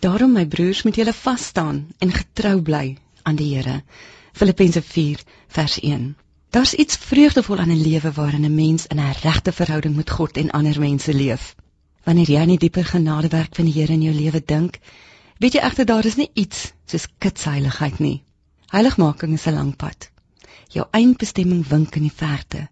Daarom my broers, moet julle vas staan en getrou bly aan die Here. Filippense 4 vers 1. Daar's iets vreugdevol aan 'n lewe waarin 'n mens in 'n regte verhouding met God en ander mense leef. Wanneer jy aan die dieper genadewerk van die Here in jou lewe dink, weet jy egter daar is nie iets soos kitsheiligheid nie. Heiligmaking is 'n lang pad. Jou eindbestemming wink in die verte.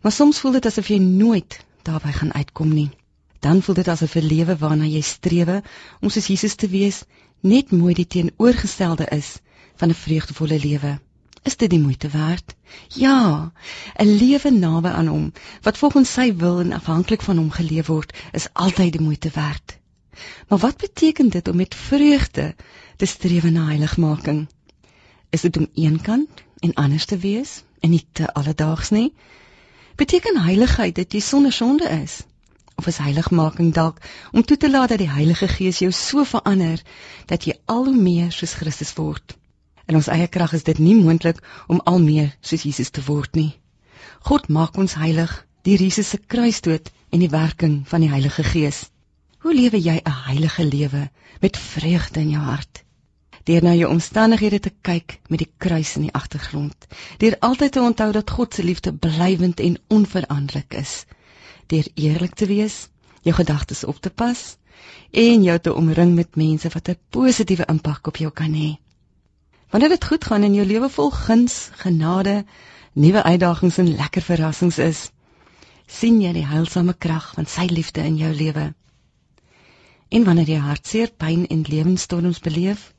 Maar soms voel dit asof jy nooit daarby gaan uitkom nie. Dan voel dit asof 'n lewe waarna jy streef om soos Jesus te wees, net mooi die teenoorgestelde is van 'n vreugdevolle lewe. Is dit die moeite werd? Ja, 'n lewe naby aan hom wat volgens sy wil en afhanklik van hom geleef word, is altyd die moeite werd. Maar wat beteken dit om met vreugde te streef na heiligmaking? Is dit om eenkant en anders te wees en nie te alledaags nie? Beteken heiligheid dat jy sonder sonde is? Of is heiligmaking dalk om toe te laat dat die Heilige Gees jou so verander dat jy al hoe meer soos Christus word? In ons eie krag is dit nie moontlik om al meer soos Jesus te word nie. God maak ons heilig deur Jesus se kruisdood en die werking van die Heilige Gees. Hoe lewe jy 'n heilige lewe met vreugde in jou hart? Deur na jou omstandighede te kyk met die kruis in die agtergrond. Deur altyd te onthou dat God se liefde blywend en onveranderlik is. Deur eerlik te wees, jou gedagtes op te pas en jou te omring met mense wat 'n positiewe impak op jou kan hê. Wanneer dit goed gaan en jou lewe vol guns, genade, nuwe uitdagings en lekker verrassings is, sien jy die heilsame krag van sy liefde in jou lewe. En wanneer jy hartseer, pyn en lewensstorms beleef,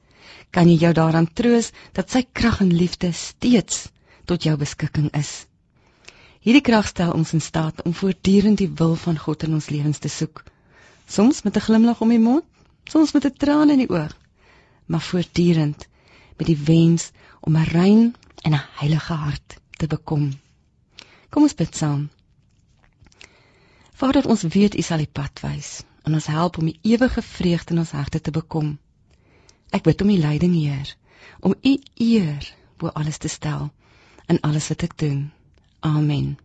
kan jy jou daaraan troos dat sy krag en liefde steeds tot jou beskikking is. Hierdie krag stel ons in staat om voortdurend die wil van God in ons lewens te soek. Soms met 'n glimlag om die mond, soms met 'n traan in die oog, maar voortdurend met die wens om 'n rein en 'n heilige hart te bekom. Kom ons bid saam. Vader, ons weet U sal die pad wys en ons help om die ewige vreugde in ons harte te bekom. Ek bid om U leiding, Heer, om U eer bo alles te stel in alles wat ek doen. Amen.